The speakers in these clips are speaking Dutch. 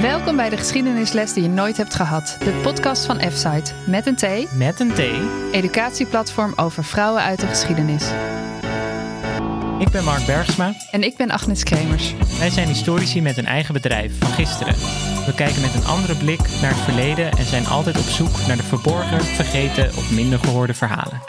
Welkom bij de geschiedenisles die je nooit hebt gehad. De podcast van F-Site. Met een T. Met een T. Educatieplatform over vrouwen uit de geschiedenis. Ik ben Mark Bergsma. En ik ben Agnes Kremers. Wij zijn historici met een eigen bedrijf van gisteren. We kijken met een andere blik naar het verleden en zijn altijd op zoek naar de verborgen, vergeten of minder gehoorde verhalen.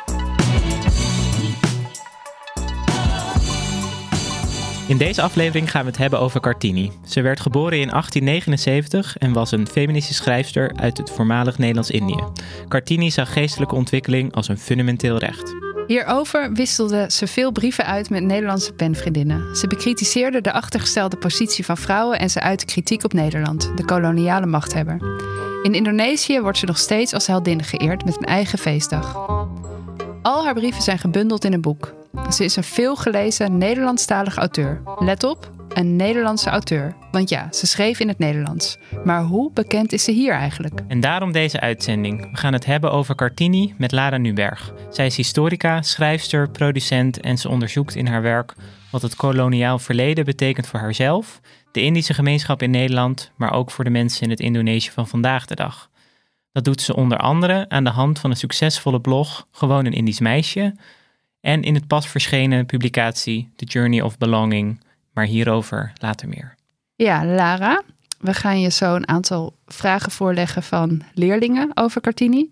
In deze aflevering gaan we het hebben over Cartini. Ze werd geboren in 1879 en was een feministische schrijfster uit het voormalig Nederlands-Indië. Cartini zag geestelijke ontwikkeling als een fundamenteel recht. Hierover wisselde ze veel brieven uit met Nederlandse penvriendinnen. Ze bekritiseerde de achtergestelde positie van vrouwen en ze uitte kritiek op Nederland, de koloniale machthebber. In Indonesië wordt ze nog steeds als heldin geëerd met een eigen feestdag. Al haar brieven zijn gebundeld in een boek. Ze is een veelgelezen Nederlandstalige auteur. Let op, een Nederlandse auteur. Want ja, ze schreef in het Nederlands. Maar hoe bekend is ze hier eigenlijk? En daarom deze uitzending. We gaan het hebben over Cartini met Lara Nuberg. Zij is historica, schrijfster, producent en ze onderzoekt in haar werk wat het koloniaal verleden betekent voor haarzelf, de Indische gemeenschap in Nederland, maar ook voor de mensen in het Indonesië van vandaag de dag. Dat doet ze onder andere aan de hand van een succesvolle blog Gewoon een Indisch meisje en in het pas verschenen publicatie The Journey of Belonging, maar hierover later meer. Ja, Lara, we gaan je zo een aantal vragen voorleggen van leerlingen over Cartini.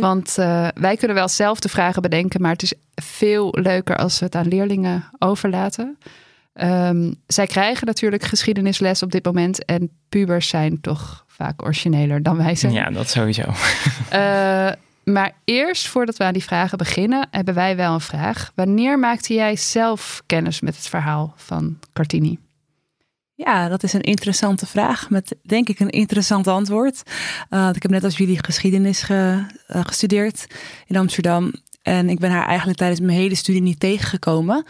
Want uh, wij kunnen wel zelf de vragen bedenken, maar het is veel leuker als we het aan leerlingen overlaten. Um, zij krijgen natuurlijk geschiedenisles op dit moment en pubers zijn toch vaak origineler dan wij zijn. Ja, dat sowieso. Uh, maar eerst, voordat we aan die vragen beginnen, hebben wij wel een vraag. Wanneer maakte jij zelf kennis met het verhaal van Cartini? Ja, dat is een interessante vraag met denk ik een interessant antwoord. Uh, ik heb net als jullie geschiedenis ge, uh, gestudeerd in Amsterdam. En ik ben haar eigenlijk tijdens mijn hele studie niet tegengekomen.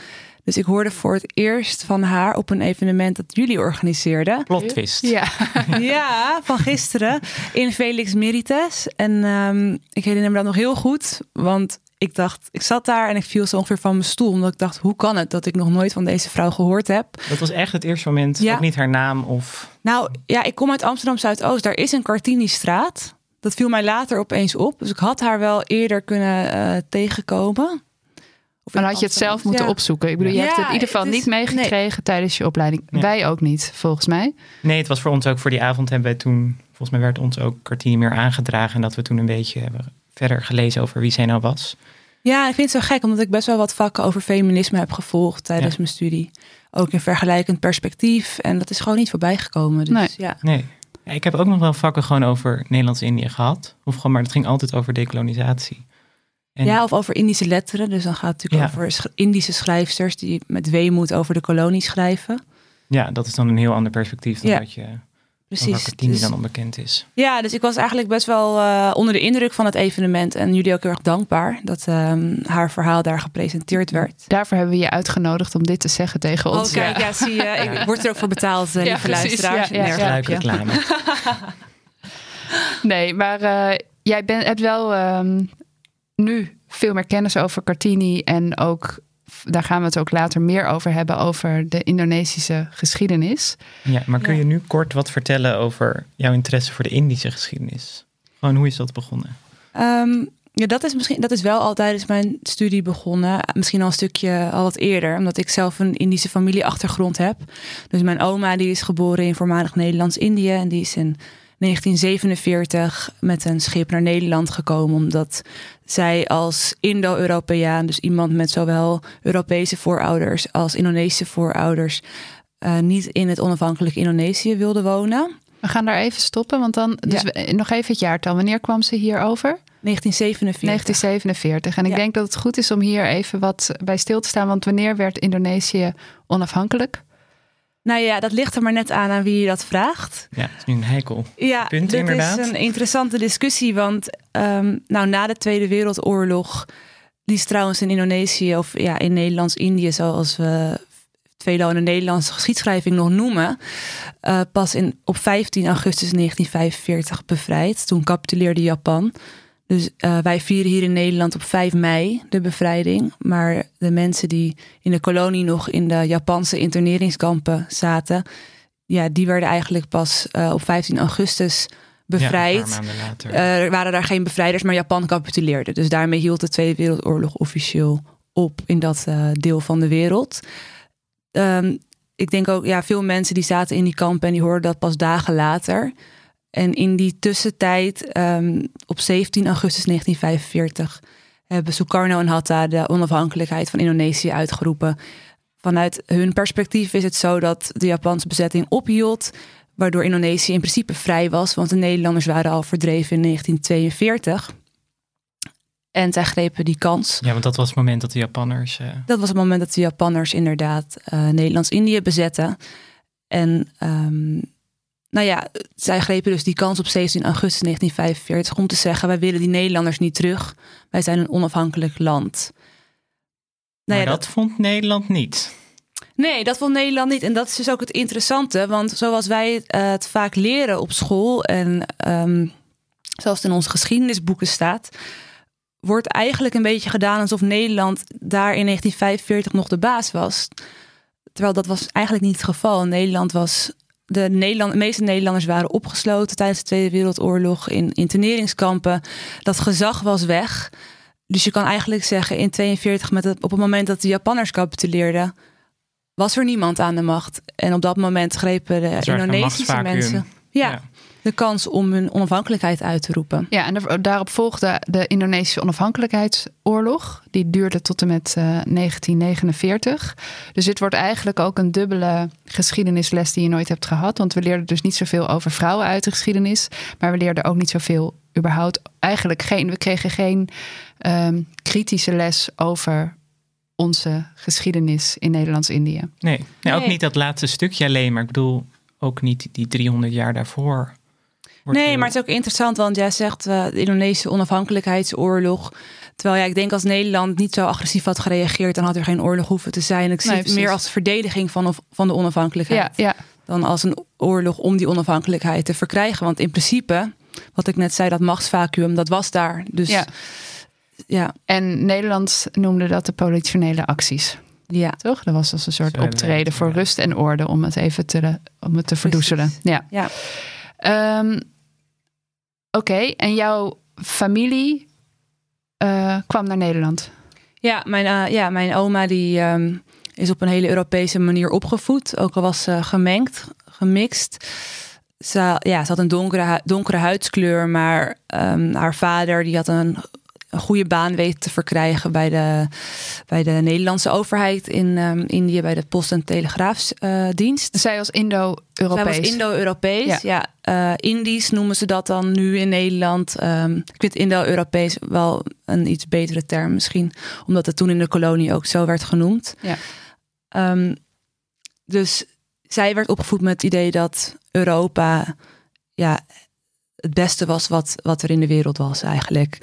Dus ik hoorde voor het eerst van haar op een evenement dat jullie organiseerden. Plot twist. Ja, ja van gisteren in Felix Merites. En um, ik herinner me dat nog heel goed, want ik dacht, ik zat daar en ik viel zo ongeveer van mijn stoel. Omdat ik dacht, hoe kan het dat ik nog nooit van deze vrouw gehoord heb? Dat was echt het eerste moment, ja. ook niet haar naam of... Nou ja, ik kom uit Amsterdam Zuidoost. Daar is een Cartini-straat. Dat viel mij later opeens op. Dus ik had haar wel eerder kunnen uh, tegenkomen. Of dan had je het zelf moeten ja. opzoeken. Ik bedoel, je ja, hebt het in ieder geval is, niet meegekregen nee. tijdens je opleiding. Ja. Wij ook niet, volgens mij. Nee, het was voor ons ook voor die avond hebben wij toen, volgens mij werd ons ook Cartini meer aangedragen. En dat we toen een beetje hebben verder gelezen over wie zij nou was. Ja, ik vind het zo gek, omdat ik best wel wat vakken over feminisme heb gevolgd tijdens mijn studie. Ook in vergelijkend perspectief. En dat is gewoon niet voorbij gekomen. Dus, nee. Ja. nee. Ik heb ook nog wel vakken gewoon over Nederlands-Indië gehad. Of gewoon, maar het ging altijd over dekolonisatie. En... Ja, of over Indische letteren. Dus dan gaat het natuurlijk ja. over Indische schrijfsters die met weemoed over de kolonie schrijven. Ja, dat is dan een heel ander perspectief dan ja. wat je Precies. Cartini dus, dan onbekend is. Ja, dus ik was eigenlijk best wel uh, onder de indruk van het evenement. En jullie ook heel erg dankbaar dat um, haar verhaal daar gepresenteerd werd. Daarvoor hebben we je uitgenodigd om dit te zeggen tegen ons. Oh, kijk, ja, ja zie je. Ik word er ook voor betaald, uh, ja, lieve luisteraars. Ja, ja, ja, reclame. nee, maar uh, jij bent, hebt wel um, nu veel meer kennis over Cartini en ook daar gaan we het ook later meer over hebben, over de Indonesische geschiedenis. Ja, maar kun je nu kort wat vertellen over jouw interesse voor de Indische geschiedenis? Gewoon hoe is dat begonnen? Um, ja, dat is misschien dat is wel al tijdens mijn studie begonnen. Misschien al een stukje al wat eerder, omdat ik zelf een Indische familieachtergrond heb. Dus mijn oma die is geboren in voormalig Nederlands-Indië en die is in 1947 met een schip naar Nederland gekomen, omdat zij als Indo-Europeaan, dus iemand met zowel Europese voorouders als Indonesische voorouders, uh, niet in het onafhankelijke Indonesië wilde wonen. We gaan daar even stoppen, want dan dus ja. nog even het jaartal. Wanneer kwam ze hier over? 1947. 1947. En ik ja. denk dat het goed is om hier even wat bij stil te staan, want wanneer werd Indonesië onafhankelijk? Nou ja, dat ligt er maar net aan aan wie je dat vraagt. Ja, dat is nu een heikel ja, punt dit inderdaad. is een interessante discussie, want um, nou, na de Tweede Wereldoorlog liet trouwens in Indonesië of ja, in Nederlands-Indië, zoals we veelal in de Nederlandse geschiedschrijving nog noemen, uh, pas in, op 15 augustus 1945 bevrijd. Toen capituleerde Japan. Dus uh, wij vieren hier in Nederland op 5 mei de bevrijding. Maar de mensen die in de kolonie nog in de Japanse interneringskampen zaten, ja, die werden eigenlijk pas op 15 augustus bevrijd. Ja. Er waren daar geen bevrijders, maar Japan capituleerde. Dus daarmee hield de Tweede Wereldoorlog officieel op in dat deel van de wereld. Um, ik denk ook, ja, veel mensen die zaten in die kampen en die hoorden dat pas dagen later. En in die tussentijd, um, op 17 augustus 1945, hebben Sukarno en Hatta de onafhankelijkheid van Indonesië uitgeroepen. Vanuit hun perspectief is het zo dat de Japanse bezetting ophield, waardoor Indonesië in principe vrij was, want de Nederlanders waren al verdreven in 1942. En zij grepen die kans. Ja, want dat was het moment dat de Japanners. Uh... Dat was het moment dat de Japanners inderdaad uh, Nederlands-Indië bezetten. En um, nou ja, zij grepen dus die kans op 17 augustus 1945 om te zeggen: wij willen die Nederlanders niet terug. Wij zijn een onafhankelijk land. Nou maar ja, dat, dat vond Nederland niet. Nee, dat vond Nederland niet. En dat is dus ook het interessante. Want zoals wij uh, het vaak leren op school en um, zoals het in onze geschiedenisboeken staat, wordt eigenlijk een beetje gedaan alsof Nederland daar in 1945 nog de baas was. Terwijl dat was eigenlijk niet het geval. Nederland was. De, Nederland, de meeste Nederlanders waren opgesloten tijdens de Tweede Wereldoorlog in interneringskampen. Dat gezag was weg. Dus je kan eigenlijk zeggen, in 1942, met het, op het moment dat de Japanners capituleerden, was er niemand aan de macht. En op dat moment grepen de Indonesische mensen. ja de kans om hun onafhankelijkheid uit te roepen. Ja, en daarop volgde de Indonesische onafhankelijkheidsoorlog. Die duurde tot en met 1949. Eh, dus dit wordt eigenlijk ook een dubbele geschiedenisles die je nooit hebt gehad. Want we leerden dus niet zoveel over vrouwen uit de geschiedenis. Maar we leerden ook niet zoveel überhaupt. Eigenlijk geen, we kregen geen um, kritische les over onze geschiedenis in Nederlands-Indië. Nee. nee, ook niet dat laatste stukje alleen, maar ik bedoel ook niet die 300 jaar daarvoor nee, maar het is ook interessant, want jij zegt uh, de Indonesische onafhankelijkheidsoorlog. Terwijl ja, ik denk als Nederland niet zo agressief had gereageerd, dan had er geen oorlog hoeven te zijn. Ik zie het meer als verdediging van, van de onafhankelijkheid. Ja, ja. Dan als een oorlog om die onafhankelijkheid te verkrijgen. Want in principe, wat ik net zei, dat machtsvacuum, dat was daar. Dus ja. ja. En Nederland noemde dat de politionele acties. Ja. Toch? Dat was als een soort optreden voor rust en orde om het even te, om het te verdoezelen. Ja. ja. Um, Oké, en jouw familie uh, kwam naar Nederland? Ja, mijn, uh, ja, mijn oma die um, is op een hele Europese manier opgevoed. Ook al was ze gemengd, gemixt. Ze, ja, ze had een donkere, donkere huidskleur, maar um, haar vader die had een een goede baan weet te verkrijgen bij de, bij de Nederlandse overheid in um, Indië, bij de Post- en Telegraafsdienst. Uh, Zij als Indo-Europees. Zij was Indo-Europees, ja. ja. Uh, Indisch noemen ze dat dan nu in Nederland. Um, ik vind Indo-Europees wel een iets betere term misschien, omdat het toen in de kolonie ook zo werd genoemd. Ja. Um, dus zij werd opgevoed met het idee dat Europa ja, het beste was wat, wat er in de wereld was eigenlijk.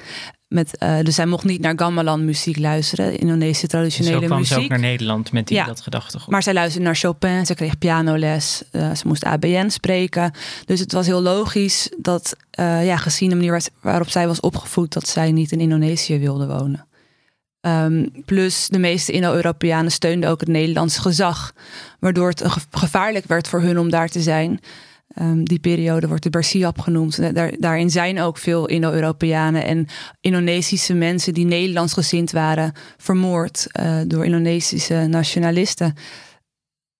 Met, uh, dus zij mocht niet naar gamelan muziek luisteren, Indonesische traditionele muziek. Ze ook naar Nederland met die ja, dat gedachtegoed. Maar zij luisterde naar Chopin, ze kreeg pianoles, uh, ze moest ABN spreken. Dus het was heel logisch dat, uh, ja, gezien de manier waarop zij was opgevoed, dat zij niet in Indonesië wilde wonen. Um, plus de meeste Indo-Europeanen steunden ook het Nederlands gezag, waardoor het gevaarlijk werd voor hun om daar te zijn. Um, die periode wordt de Bersiap genoemd. Daar, daarin zijn ook veel Indo-Europeanen en Indonesische mensen die Nederlands gezind waren vermoord uh, door Indonesische nationalisten.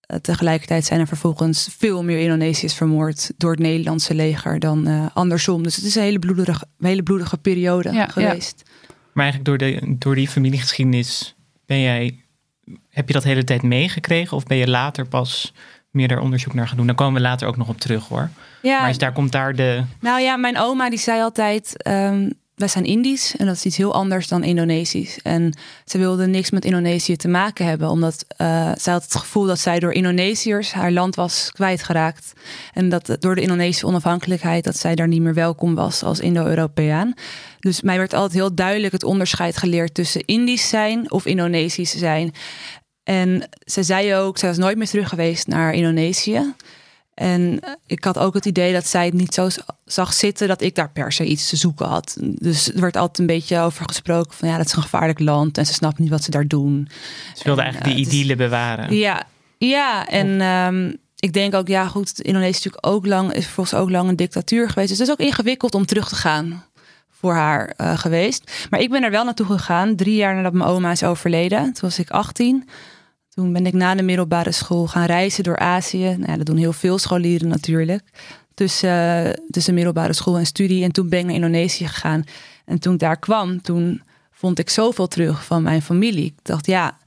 Uh, tegelijkertijd zijn er vervolgens veel meer Indonesiërs vermoord door het Nederlandse leger dan uh, andersom. Dus het is een hele bloedige, hele bloedige periode ja, geweest. Ja. Maar eigenlijk door, de, door die familiegeschiedenis ben jij, heb je dat hele tijd meegekregen of ben je later pas meer daar onderzoek naar gaan doen. Daar komen we later ook nog op terug hoor. Ja. Maar is daar komt daar de. Nou ja, mijn oma die zei altijd. Um, wij zijn Indisch en dat is iets heel anders dan Indonesisch. En ze wilde niks met Indonesië te maken hebben, omdat uh, zij had het gevoel dat zij door Indonesiërs haar land was kwijtgeraakt. En dat door de Indonesische onafhankelijkheid, dat zij daar niet meer welkom was als Indo-Europeaan. Dus mij werd altijd heel duidelijk het onderscheid geleerd tussen Indisch zijn of Indonesisch zijn. En ze zei ook, zij was nooit meer terug geweest naar Indonesië. En ik had ook het idee dat zij het niet zo zag zitten dat ik daar per se iets te zoeken had. Dus er werd altijd een beetje over gesproken van ja, dat is een gevaarlijk land en ze snapt niet wat ze daar doen. Ze wilde eigenlijk die uh, idylle bewaren. Ja, ja en, um, ik denk ook, ja goed, Indonesië is natuurlijk ook lang, is volgens ook lang een dictatuur geweest. Dus het is ook ingewikkeld om terug te gaan voor haar uh, geweest. Maar ik ben er wel naartoe gegaan, drie jaar nadat mijn oma is overleden. Toen was ik 18. Toen ben ik na de middelbare school gaan reizen door Azië. Nou, dat doen heel veel scholieren natuurlijk. Tussen, uh, tussen middelbare school en studie. En toen ben ik naar Indonesië gegaan. En toen ik daar kwam, toen vond ik zoveel terug van mijn familie. Ik dacht, ja,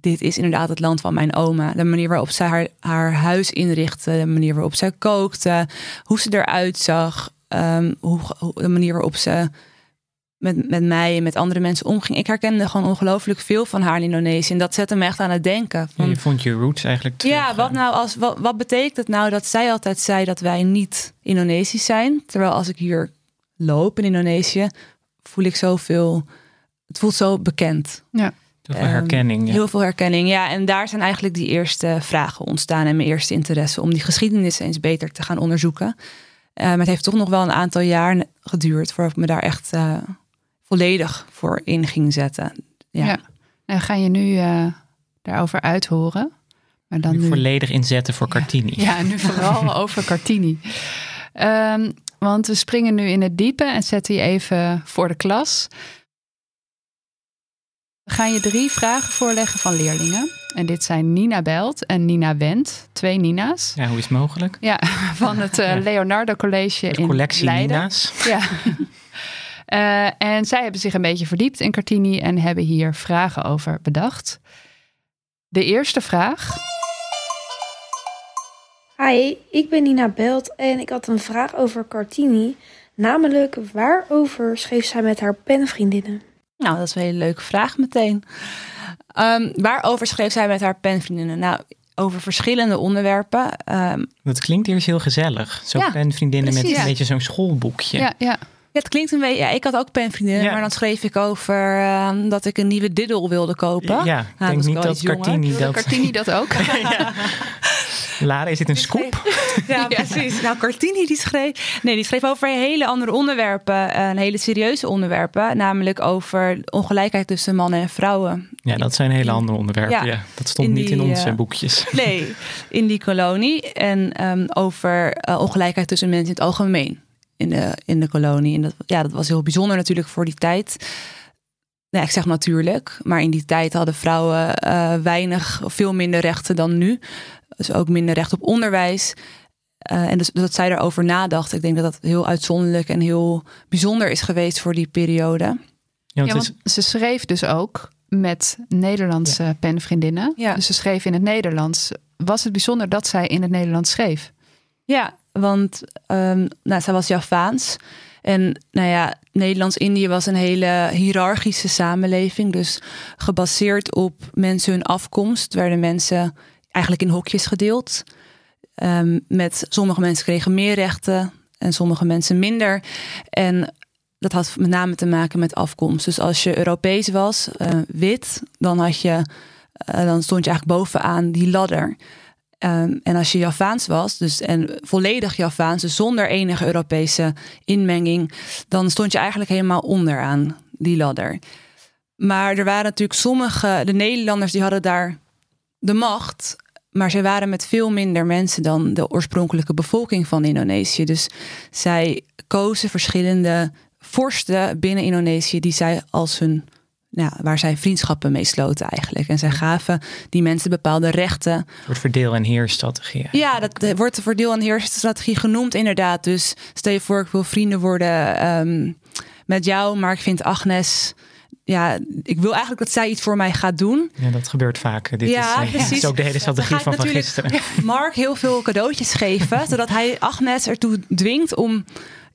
dit is inderdaad het land van mijn oma. De manier waarop zij haar, haar huis inrichtte, de manier waarop zij kookte, hoe ze eruit zag, um, hoe, de manier waarop ze met, met mij en met andere mensen omging. Ik herkende gewoon ongelooflijk veel van haar in Indonesië. En dat zette me echt aan het denken. Van, je vond je roots eigenlijk terug. Ja, wat, nou als, wat, wat betekent het nou dat zij altijd zei dat wij niet Indonesisch zijn? Terwijl als ik hier loop in Indonesië, voel ik zoveel... Het voelt zo bekend. Ja. Heel veel herkenning. Ja. Heel veel herkenning, ja. En daar zijn eigenlijk die eerste vragen ontstaan en mijn eerste interesse om die geschiedenis eens beter te gaan onderzoeken. Uh, maar het heeft toch nog wel een aantal jaar geduurd voordat ik me daar echt uh, volledig voor in ging zetten. Ja. ja. En ga je nu uh, daarover uithoren? Maar dan nu, volledig inzetten voor Cartini. Ja, ja nu vooral over Cartini. Um, want we springen nu in het diepe en zetten je even voor de klas. We gaan je drie vragen voorleggen van leerlingen. En dit zijn Nina Belt en Nina Wendt, twee Nina's. Ja, hoe is het mogelijk? Ja, van het uh, Leonardo College de in collectie Leiden. Nina's. Ja. uh, en zij hebben zich een beetje verdiept in Cartini en hebben hier vragen over bedacht. De eerste vraag. Hi, ik ben Nina Belt en ik had een vraag over Cartini. Namelijk, waarover schreef zij met haar penvriendinnen? Nou, dat is een hele leuke vraag meteen. Um, waarover schreef zij met haar penvriendinnen? Nou, over verschillende onderwerpen. Um, dat klinkt eerst heel gezellig. Zo ja, penvriendinnen precies, met een ja. beetje zo'n schoolboekje. Ja, ja. Ja, het klinkt een beetje. Ja, ik had ook penvriendinnen, ja. maar dan schreef ik over uh, dat ik een nieuwe diddle wilde kopen. Ja, ik nou, denk niet dat Cartini dat... Cartini dat ook. ja. Lara, is dit een scoop? Ja, precies. Nou, Cartini die schreef... Nee, die schreef over hele andere onderwerpen. Eh, een hele serieuze onderwerpen. Namelijk over ongelijkheid tussen mannen en vrouwen. Ja, dat zijn hele andere onderwerpen. Ja, ja. Dat stond in niet die, in onze uh, boekjes. Nee, in die kolonie. En um, over uh, ongelijkheid tussen mensen in het algemeen. In de, in de kolonie. En dat, ja, dat was heel bijzonder natuurlijk voor die tijd. Nou, ik zeg natuurlijk, maar in die tijd hadden vrouwen uh, weinig, veel minder rechten dan nu. Dus ook minder recht op onderwijs. Uh, en dus dat zij erover nadacht. Ik denk dat dat heel uitzonderlijk en heel bijzonder is geweest voor die periode. Ja, want, ja, want ze schreef dus ook met Nederlandse ja. penvriendinnen. Ja. Dus ze schreef in het Nederlands. Was het bijzonder dat zij in het Nederlands schreef? Ja, want um, nou, zij was Javaans. En nou ja, Nederlands-Indië was een hele hiërarchische samenleving. Dus gebaseerd op mensen hun afkomst werden mensen eigenlijk in hokjes gedeeld. Um, met sommige mensen kregen meer rechten en sommige mensen minder. En dat had met name te maken met afkomst. Dus als je Europees was, uh, wit, dan, had je, uh, dan stond je eigenlijk bovenaan die ladder. Um, en als je Javaans was, dus en volledig Javaans, dus zonder enige Europese inmenging, dan stond je eigenlijk helemaal onderaan die ladder. Maar er waren natuurlijk sommige, de Nederlanders die hadden daar de macht, maar ze waren met veel minder mensen dan de oorspronkelijke bevolking van Indonesië. Dus zij kozen verschillende vorsten binnen Indonesië die zij als hun ja, waar zij vriendschappen mee sloten eigenlijk. En zij gaven die mensen bepaalde rechten. Het wordt verdeel- en heerstrategie. Ja, dat wordt de verdeel- en heerstrategie genoemd inderdaad. Dus stel je voor, ik wil vrienden worden um, met jou, maar ik vind Agnes ja, ik wil eigenlijk dat zij iets voor mij gaat doen. Ja, dat gebeurt vaak. Dit ja, is, precies. is ook de hele strategie van, van gisteren. Mark heel veel cadeautjes geven, zodat hij Agnes ertoe dwingt om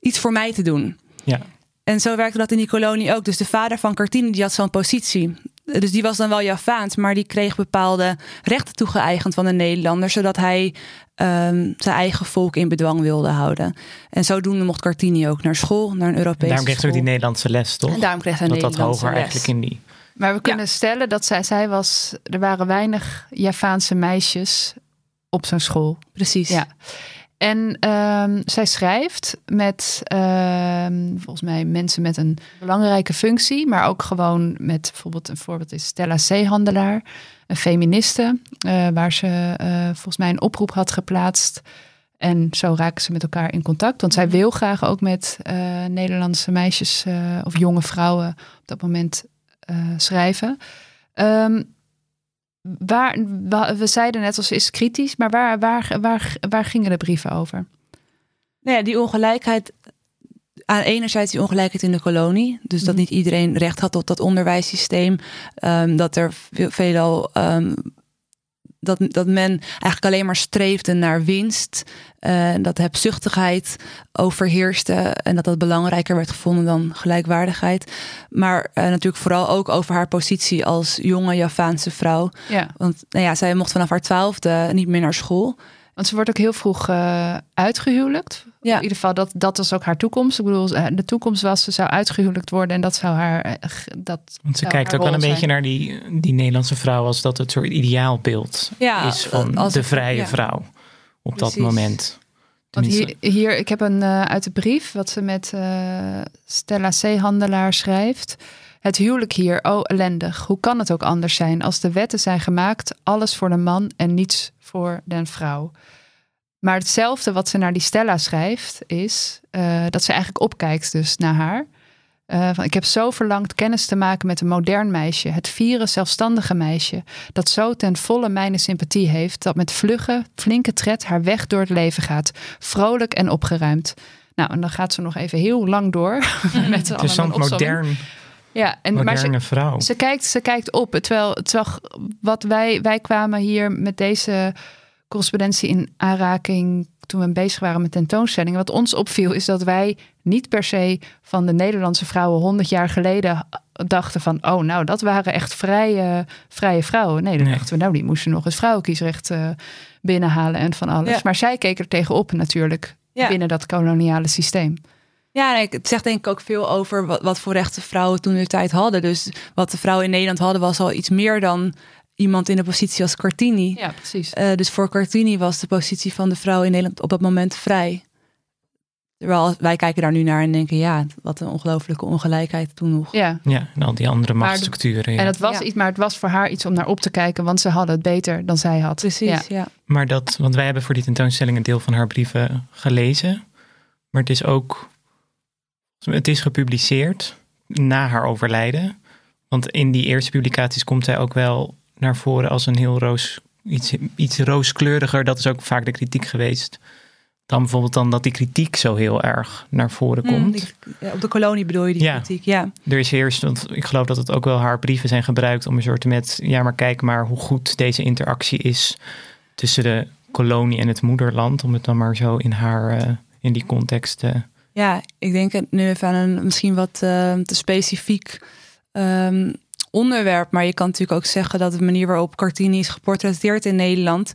iets voor mij te doen. Ja. En zo werkte dat in die kolonie ook. Dus de vader van Cartini die had zo'n positie. Dus die was dan wel Javaans, maar die kreeg bepaalde rechten toegeëigend van de Nederlanders, zodat hij um, zijn eigen volk in bedwang wilde houden. En zodoende mocht Cartini ook naar school, naar een Europese en daarom kreeg ze ook die Nederlandse les, toch? En daarom kreeg hij dat dat hoger les. eigenlijk in die. Maar we kunnen ja. stellen dat zij, zij was, er waren weinig Javaanse meisjes op zo'n school. Precies. Ja. En ehm, zij schrijft met ehm, volgens mij mensen met een belangrijke functie, maar ook gewoon met bijvoorbeeld een voorbeeld is Stella Zeehandelaar, een feministe, uh, waar ze uh, volgens mij een oproep had geplaatst. En zo raken ze met elkaar in contact. Want zij wil graag ook met uh, Nederlandse meisjes of jonge vrouwen op dat moment schrijven. Um, waar, we zeiden net als is kritisch, maar waar, waar, waar, waar gingen de brieven over? Nou ja, die ongelijkheid. Aan enerzijds die ongelijkheid in de kolonie. Dus dat mhm. niet iedereen recht had tot dat onderwijssysteem. Um, dat er veelal um, dat, dat men eigenlijk alleen maar streefde naar winst. Uh, dat hebzuchtigheid overheerste. En dat dat belangrijker werd gevonden dan gelijkwaardigheid. Maar uh, natuurlijk vooral ook over haar positie als jonge Javaanse vrouw. Ja. Want nou ja, zij mocht vanaf haar twaalfde niet meer naar school. Want ze wordt ook heel vroeg uh, uitgehuwelijkt. Ja. In ieder geval, dat, dat was ook haar toekomst. Ik bedoel, eh, de toekomst was, ze zou uitgehuwelijkt worden en dat zou haar. Eh, dat Want ze kijkt ook wel een beetje naar die, die Nederlandse vrouw als dat het soort ideaalbeeld ja, is van als de vrije vrouw op dat moment. Want hier, hier, ik heb een uh, uit de brief wat ze met uh, Stella Zeehandelaar schrijft. Het huwelijk hier, oh ellendig. Hoe kan het ook anders zijn als de wetten zijn gemaakt, alles voor de man en niets voor de vrouw? Maar hetzelfde wat ze naar die Stella schrijft, is uh, dat ze eigenlijk opkijkt dus naar haar. Uh, van, ik heb zo verlangd kennis te maken met een modern meisje, het vieren zelfstandige meisje, dat zo ten volle mijn sympathie heeft, dat met vlugge, flinke tred haar weg door het leven gaat, vrolijk en opgeruimd. Nou, en dan gaat ze nog even heel lang door. met Interessant, modern. Ja, en maar ze, vrouw. Ze kijkt, ze kijkt op. Terwijl, terwijl wat wij, wij kwamen hier met deze correspondentie in aanraking toen we bezig waren met tentoonstellingen. Wat ons opviel is dat wij niet per se van de Nederlandse vrouwen honderd jaar geleden dachten van, oh nou, dat waren echt vrije, vrije vrouwen. Nee, dan dachten we, nou, die moesten nog het vrouwenkiesrecht uh, binnenhalen en van alles. Maar zij keken er tegenop natuurlijk binnen dat koloniale systeem. Ja, het zegt denk ik ook veel over wat, wat voor rechten vrouwen toen de tijd hadden. Dus wat de vrouwen in Nederland hadden was al iets meer dan iemand in de positie als Cartini. Ja, precies. Uh, dus voor Cartini was de positie van de vrouw in Nederland op dat moment vrij. Terwijl wij kijken daar nu naar en denken, ja, wat een ongelofelijke ongelijkheid toen nog. Ja, ja en al die andere machtsstructuren. Ja. En het was iets, maar het was voor haar iets om naar op te kijken, want ze hadden het beter dan zij had. Precies, ja. Maar dat, want wij hebben voor die tentoonstelling een deel van haar brieven gelezen. Maar het is ook, het is gepubliceerd na haar overlijden. Want in die eerste publicaties komt zij ook wel naar voren als een heel roos, iets, iets rooskleuriger. Dat is ook vaak de kritiek geweest. Dan bijvoorbeeld dan dat die kritiek zo heel erg naar voren hmm, komt. op de kolonie bedoel je die kritiek, ja. Er is eerst, want ik geloof dat het ook wel haar brieven zijn gebruikt om een soort met, ja maar kijk maar hoe goed deze interactie is tussen de kolonie en het moederland. Om het dan maar zo in haar, uh, in die context te... Ja, ik denk nu even aan een misschien wat uh, te specifiek um, onderwerp. Maar je kan natuurlijk ook zeggen dat de manier waarop Cartini is geportretteerd in Nederland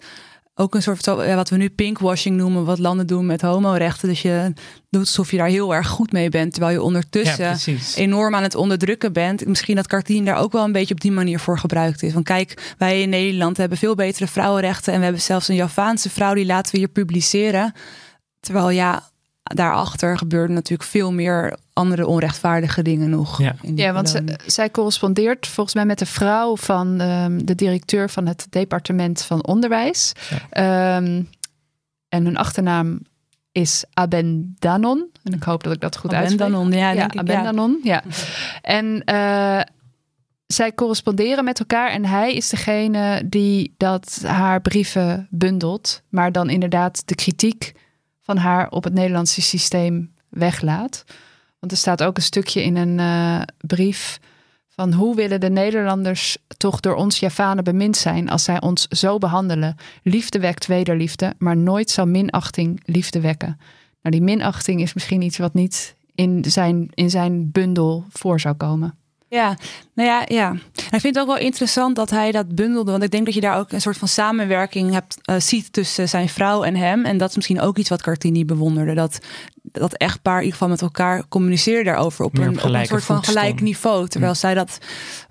ook een soort van wat we nu pinkwashing noemen, wat landen doen met homorechten. Dus je doet alsof je daar heel erg goed mee bent, terwijl je ondertussen enorm aan het onderdrukken bent. Misschien dat Cartini daar ook wel een beetje op die manier voor gebruikt is. Want kijk, wij in Nederland hebben veel betere vrouwenrechten en we hebben zelfs een Javaanse vrouw die laten we hier publiceren. Terwijl ja, daarachter gebeurde natuurlijk veel meer andere onrechtvaardige dingen nog. Ja, ja want zij correspondeert volgens mij met de vrouw van um, de directeur van het departement van onderwijs. Um, en hun achternaam is Abendanon. En ik hoop dat ik dat goed uitspreek. Abendanon, ja, denk ja, Abendanon, ja. En uh, zij corresponderen met elkaar en hij is degene die dat haar brieven bundelt, maar dan inderdaad de kritiek van haar op het Nederlandse systeem weglaat. Want er staat ook een stukje in een uh, brief van hoe willen de Nederlanders toch door ons Javanen bemind zijn als zij ons zo behandelen. Liefde wekt wederliefde, maar nooit zal minachting liefde wekken. Nou, die minachting is misschien iets wat niet in zijn, in zijn bundel voor zou komen. Ja, nou ja, ja. ik vind het ook wel interessant dat hij dat bundelde. Want ik denk dat je daar ook een soort van samenwerking hebt, uh, ziet tussen zijn vrouw en hem. En dat is misschien ook iets wat Cartini bewonderde. Dat dat echtpaar in ieder geval met elkaar communiceerde daarover op, een, op een, soort van gelijk niveau. Terwijl zij dat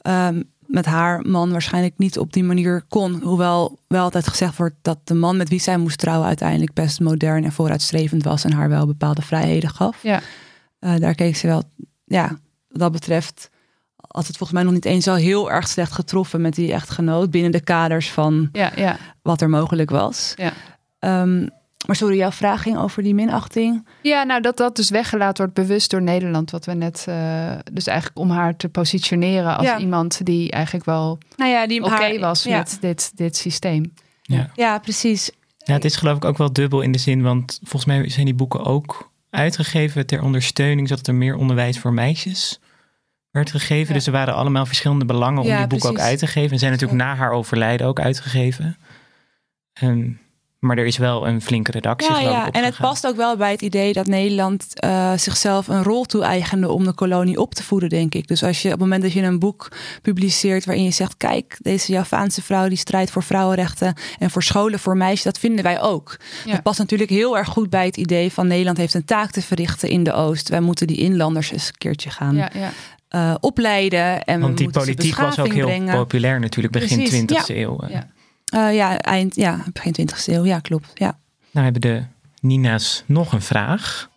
um, met haar man waarschijnlijk niet op die manier kon. Hoewel wel altijd gezegd wordt dat de man met wie zij moest trouwen uiteindelijk best modern en vooruitstrevend was en haar wel bepaalde vrijheden gaf. Ja. Uh, daar keek ze wel, ja, wat dat betreft had het volgens mij nog niet eens zo heel erg slecht getroffen met die echtgenoot binnen de kaders van ja, ja. wat er mogelijk was. Ja. Um, maar sorry, jouw vraag ging over die minachting. Ja, nou dat dat dus weggelaten wordt bewust door Nederland. Wat we net, uh, dus eigenlijk om haar te positioneren als Ja. iemand die eigenlijk wel Nou ja, die oké haar- was ja. met dit, dit systeem. Ja. Ja, precies. Ja, het is geloof ik ook wel dubbel in de zin, want volgens mij zijn die boeken ook uitgegeven ter ondersteuning, zodat er meer onderwijs voor meisjes werd gegeven. Ja. Dus er waren allemaal verschillende belangen om Ja, die boeken ook uit te geven. En zijn natuurlijk na haar overlijden ook uitgegeven. Ehm, maar er is wel een flinke redactie, Ja, geloof ik, ja. en het past ook wel bij het idee dat Nederland eh, zichzelf een rol toe-eigende om de kolonie op te voeden, denk ik. Dus als je op het moment dat je een boek publiceert waarin je zegt: Kijk, deze Javaanse vrouw die strijdt voor vrouwenrechten en voor scholen voor meisjes, dat vinden wij ook. Ja. Dat past natuurlijk heel erg goed bij het idee van Nederland heeft een taak te verrichten in de Oost. Wij moeten die inlanders eens een keertje gaan Ja, ja. eh, opleiden. En Want die politiek was ook heel brengen. populair natuurlijk begin Precies, 20e eeuw. Ja. Eh, ja, eind, ja, begin 20e eeuw. Ja, klopt. Ja. Nou hebben de Nina's nog een vraag.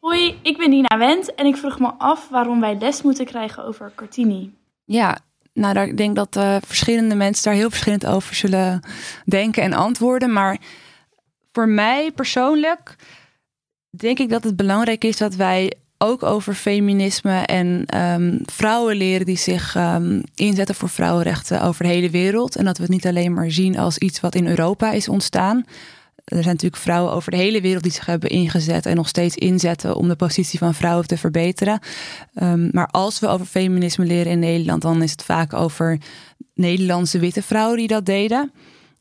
Hoi, ik ben Nina Wendt en ik vroeg me af waarom wij les moeten krijgen over Cartini. Ja, nou, daar, ik denk dat eh, verschillende mensen daar heel verschillend over zullen denken en antwoorden. Maar voor mij persoonlijk denk ik dat het belangrijk is dat wij ook over feminisme en ehm, vrouwen leren die zich ehm, inzetten voor vrouwenrechten over de hele wereld. En dat we het niet alleen maar zien als iets wat in Europa is ontstaan. Er zijn natuurlijk vrouwen over de hele wereld die zich hebben ingezet en nog steeds inzetten om de positie van vrouwen te verbeteren. Um, maar als we over feminisme leren in Nederland, dan is het vaak over Nederlandse witte vrouwen die dat deden.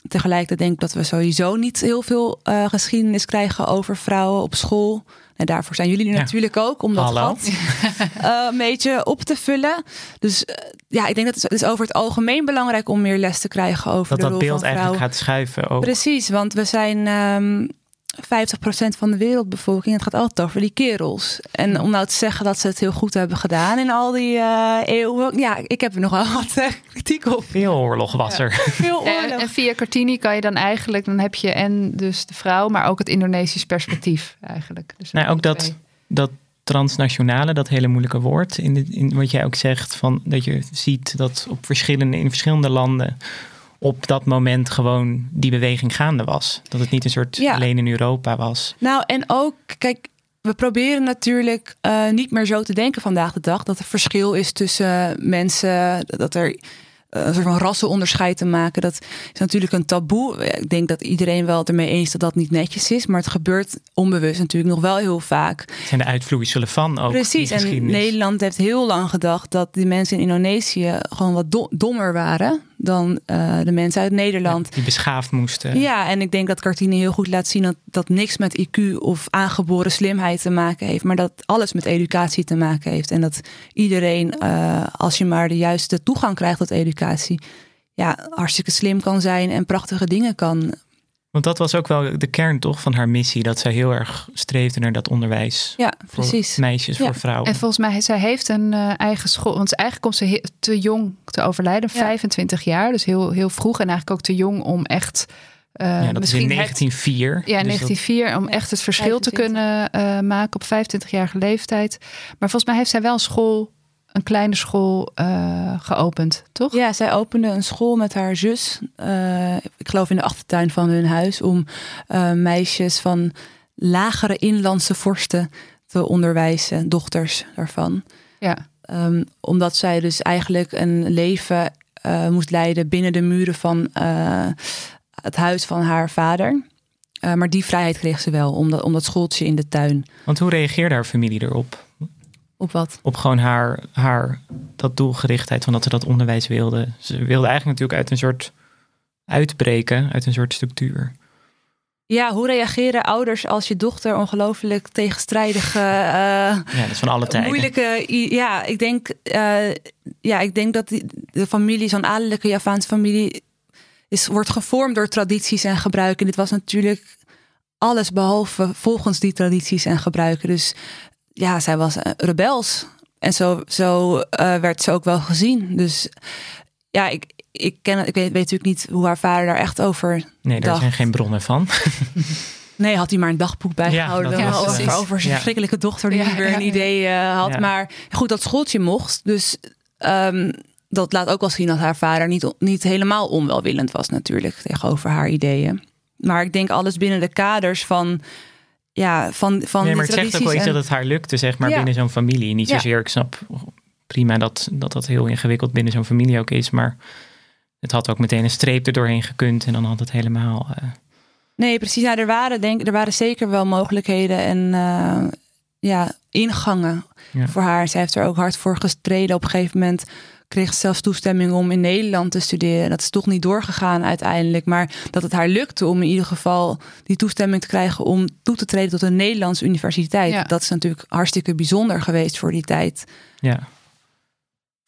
Tegelijkertijd denk ik dat we sowieso niet heel veel uh, geschiedenis krijgen over vrouwen op school. En daarvoor zijn jullie Ja. natuurlijk ook, om dat Hallo. gat uh, een beetje op te vullen. Dus uh, ja, ik denk dat het is over het algemeen belangrijk om meer les te krijgen over Dat de dat rol beeld van eigenlijk gaat schuiven ook. Precies, want we zijn um, 50% van de wereldbevolking. Het gaat altijd over die kerels. En om nou te zeggen dat ze het heel goed hebben gedaan in al die uh, eeuwen. Ja, ik heb er nog wel wat uh, kritiek op. Veel oorlog was er. Veel En, oorlog. en via Cartini kan je dan eigenlijk, dan heb je en dus de vrouw, maar ook het Indonesisch perspectief eigenlijk. Dus Nou, ook dat, twee. dat transnationale, dat hele moeilijke woord, in, de, in wat jij ook zegt, van, dat je ziet dat op verschillende, in verschillende landen op dat moment gewoon die beweging gaande was. Dat het niet een soort Ja. alleen in Europa was. Nou, en ook, kijk, we proberen natuurlijk uh, niet meer zo te denken vandaag de dag. Dat er verschil is tussen mensen, dat er een soort van rassenonderscheid te maken. Dat is natuurlijk een taboe. Ik denk dat iedereen wel het ermee eens dat dat niet netjes is. Maar het gebeurt onbewust natuurlijk nog wel heel vaak. Zijn de uitvloeiselen van ook Precies, en. Nederland heeft heel lang gedacht dat die mensen in Indonesië gewoon wat do- dommer waren dan uh, de mensen uit Nederland. Ja, die beschaafd moesten. Ja, en ik denk dat Cartini heel goed laat zien dat dat niks met IQ of aangeboren slimheid te maken heeft, maar dat alles met educatie te maken heeft. En dat iedereen, uh, als je maar de juiste toegang krijgt tot educatie, ja, hartstikke slim kan zijn en prachtige dingen kan. Want dat was ook wel de kern toch van haar missie, dat zij heel erg streefde naar dat onderwijs. Ja, voor meisjes, Ja. voor vrouwen. En volgens mij, zij heeft een uh, eigen school. Want eigenlijk komt ze te jong te overlijden, Ja. 25 jaar. Dus heel, heel vroeg en eigenlijk ook te jong om echt... Uh, ja, dat is in het- 1904. Ja, Dus dat- 1904, om Ja, echt het verschil 25. te kunnen uh, maken op 25-jarige leeftijd. Maar volgens mij heeft zij wel een school, een kleine school uh, geopend, toch? Ja, zij opende een school met haar zus. Uh, ik geloof in de achtertuin van hun huis. Om uh, meisjes van lagere inlandse vorsten te onderwijzen. Dochters daarvan. Ja. Um, omdat zij dus eigenlijk een leven uh, moest leiden binnen de muren van uh, het huis van haar vader. Uh, maar die vrijheid kreeg ze wel, om dat, om dat schooltje in de tuin. Want hoe reageerde haar familie erop? Op wat? Op gewoon haar, haar dat doelgerichtheid van dat ze dat onderwijs wilde. Ze wilde eigenlijk natuurlijk uit een soort uitbreken, uit een soort structuur. Ja, hoe reageren ouders als je dochter ongelooflijk tegenstrijdige, uh, ja, dat is van alle tijden. moeilijke. Ja, ik denk, uh, ja, ik denk dat die, de familie, zo'n adellijke Javaanse familie, is, wordt gevormd door tradities en gebruiken. Dit was natuurlijk alles behalve volgens die tradities en gebruiken. Dus ja, zij was rebels. En zo, zo eh, werd ze ook wel gezien. Dus ja, ik, ik, ken, ik weet, weet natuurlijk niet hoe haar vader daar echt over Nee, daar dacht. zijn geen bronnen van. Nee, had hij maar een dagboek bijgehouden dat was, over, precies. over zijn Ja. verschrikkelijke dochter die Ja, weer een ja. idee eh, had. Ja. Maar goed, dat schooltje mocht. Dus ehm, dat laat ook wel zien dat haar vader niet, niet helemaal onwelwillend was natuurlijk tegenover haar ideeën. Maar ik denk alles binnen de kaders van, ja, van, van nee, maar het zegt ook wel iets en- dat het haar lukte, zeg maar, Ja. binnen zo'n familie. Niet Ja. zozeer, ik snap prima dat, dat dat heel ingewikkeld binnen zo'n familie ook is, maar het had ook meteen een streep er doorheen gekund en dan had het helemaal... eh, Nee, precies. Nou, er, waren, denk, er waren zeker wel mogelijkheden en eh, ja, ingangen Ja. voor haar. Zij heeft er ook hard voor gestreden. Op een gegeven moment kreeg ze zelfs toestemming om in Nederland te studeren. Dat is toch niet doorgegaan uiteindelijk. Maar dat het haar lukte om in ieder geval die toestemming te krijgen om toe te treden tot een Nederlandse universiteit. Ja. Dat is natuurlijk hartstikke bijzonder geweest voor die tijd. ja.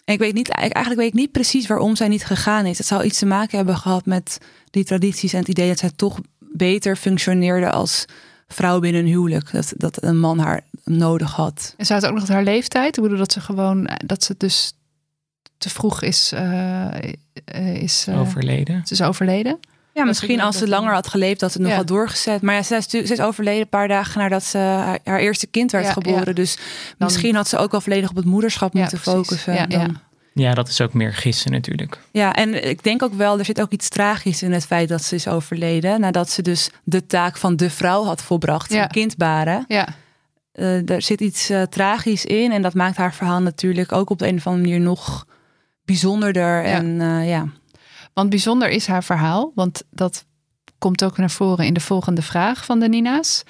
En ik weet niet, eigenlijk weet ik niet precies waarom zij niet gegaan is. Het zou iets te maken hebben gehad met die tradities en het idee dat zij toch beter functioneerde als vrouw binnen een huwelijk. Dat, dat een man haar nodig had. En zou het ook nog haar leeftijd? Ik bedoel dat ze gewoon, dat ze dus te vroeg is, eh, eh, is, eh, overleden. ze is overleden. Ja, misschien als ze langer had geleefd, dat ze het nog Ja. had doorgezet. Maar ja, ze is, natuurlijk- ze is overleden een paar dagen nadat ze haar, haar eerste kind werd Ja, geboren. ja. Dus misschien had ze ook wel volledig op het moederschap Ja, moeten precies. focussen. Ja, dan. ja. Ja, dat is ook meer gissen natuurlijk. Ja, en ik denk ook wel, er zit ook iets tragisch in het feit dat ze is overleden. Nadat ze dus de taak van de vrouw had volbracht, Ja. een kind baren. Ja, Eh, er zit iets tragisch in. En dat maakt haar verhaal natuurlijk ook op de een of andere manier nog bijzonderder. Ja. En eh, ja, want bijzonder is haar verhaal. Want dat komt ook naar voren in de volgende vraag van de Nina's.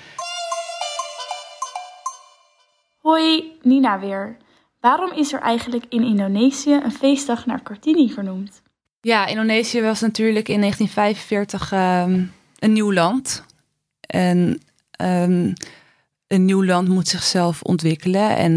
Hoi, Nina weer. Waarom is er eigenlijk in Indonesië een feestdag naar Kartini vernoemd? ja, Indonesië was natuurlijk in 1945 ehm, een nieuw land. En ehm, een nieuw land moet zichzelf ontwikkelen. En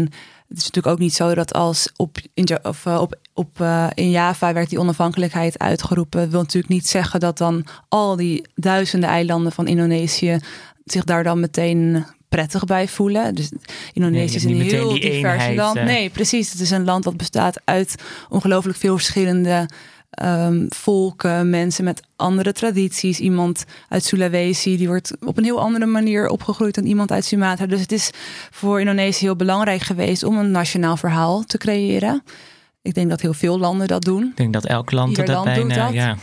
het is natuurlijk ook niet zo dat als op, of, eh, op, op, eh, in Java werd die onafhankelijkheid uitgeroepen. Dat wil natuurlijk niet zeggen dat dan al die duizenden eilanden van Indonesië zich daar dan meteen prettig bij voelen. Dus Indonesië Nee, is een heel divers eenheid, land. eh. Nee, precies. Het is een land dat bestaat uit ongelooflijk veel verschillende ehm, volken, mensen met andere tradities. Iemand uit Sulawesi, die wordt op een heel andere manier opgegroeid dan iemand uit Sumatra. Dus het is voor Indonesië heel belangrijk geweest om een nationaal verhaal te creëren. Ik denk dat heel veel landen dat doen. Ik denk dat elk land Ieder dat land doet dat. Ja,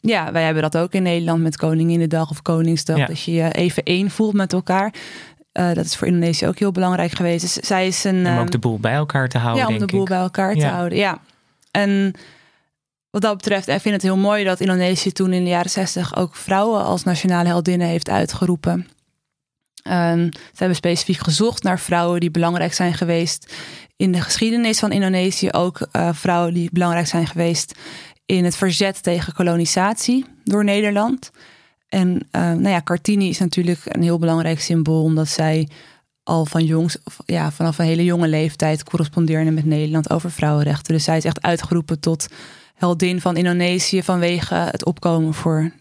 Ja, wij hebben dat ook in Nederland met Koninginnedag of Koningsdag. Ja. Dat je je even één voelt met elkaar. Eh, dat is voor Indonesië ook heel belangrijk geweest. Dus zij is een. om ehm, ook de boel bij elkaar te houden, ja, om de boel ik. bij elkaar te Ja. houden. Ja. En wat dat betreft, ik vind het heel mooi dat Indonesië toen in de jaren zestig ook vrouwen als nationale heldinnen heeft uitgeroepen. Ehm, ze hebben specifiek gezocht naar vrouwen die belangrijk zijn geweest in de geschiedenis van Indonesië. Ook eh, vrouwen die belangrijk zijn geweest in het verzet tegen kolonisatie door Nederland. En eh, nou ja, Kartini is natuurlijk een heel belangrijk symbool, omdat zij al van jongs, ja, vanaf een hele jonge leeftijd correspondeerde met Nederland over vrouwenrechten. Dus zij is echt uitgeroepen tot heldin van Indonesië vanwege het opkomen voor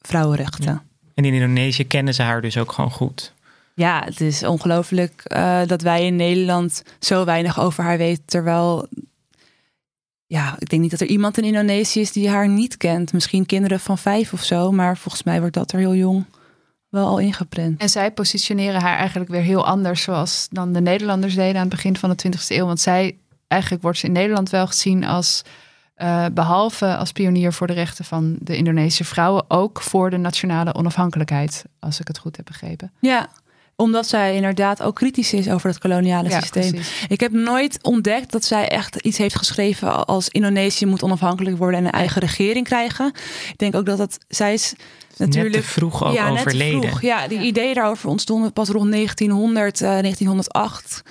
vrouwenrechten. En in Indonesië kennen ze haar dus ook gewoon goed. Het is ongelooflijk eh, dat wij in Nederland zo weinig over haar weten, terwijl ja, ik denk niet dat er iemand in Indonesië is die haar niet kent. Misschien kinderen van vijf of zo, maar volgens mij wordt dat er heel jong wel al ingeprent. En zij positioneren haar eigenlijk weer heel anders, zoals dan de Nederlanders deden aan het begin van de 20e eeuw. Want zij, eigenlijk wordt ze in Nederland wel gezien als, eh, behalve als pionier voor de rechten van de Indonesische vrouwen, ook voor de nationale onafhankelijkheid, als ik het goed heb begrepen. Ja, omdat zij inderdaad ook kritisch is over het koloniale Ja, systeem. precies. Ik heb nooit ontdekt dat zij echt iets heeft geschreven als Indonesië moet onafhankelijk worden en een eigen regering krijgen. Ik denk ook dat het, zij is natuurlijk Net te vroeg ook ja, overleden. vroeg. Ja, die Ja. ideeën daarover ontstonden pas rond 1900, eh, 1908.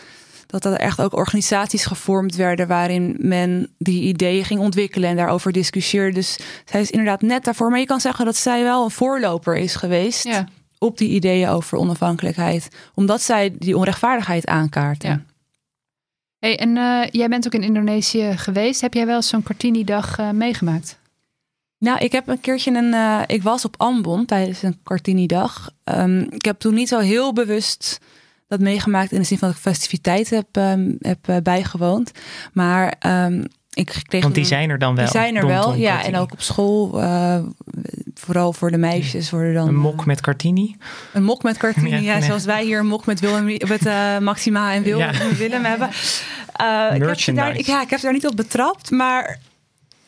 Dat er echt ook organisaties gevormd werden waarin men die ideeën ging ontwikkelen en daarover discussieerde. Dus zij is inderdaad net daarvoor. Maar je kan zeggen dat zij wel een voorloper is geweest Ja. Op die ideeën over onafhankelijkheid. Omdat zij die onrechtvaardigheid aankaarten. Ja. Hey, en eh, jij bent ook in Indonesië geweest. Heb jij wel zo'n Kartini-dag eh, meegemaakt? Nou, ik heb een keertje een. eh, ik was op Ambon tijdens een Kartini-dag. Ehm, ik heb toen niet zo heel bewust dat meegemaakt in de zin van dat ik festiviteiten heb, ehm, heb bijgewoond. Maar ehm, ik kreeg. Want die een- zijn er dan wel. Die zijn er wel, ja. En ook op school, eh, vooral voor de meisjes, worden dan. Een mok met Cartini. Een mok met Cartini, Ja, ja, nee. zoals wij hier een mok met, Willem, met eh, Maxima en Ja. Willem hebben. Eh, ik, heb daar, ik, ja, ik heb ze daar niet op betrapt, maar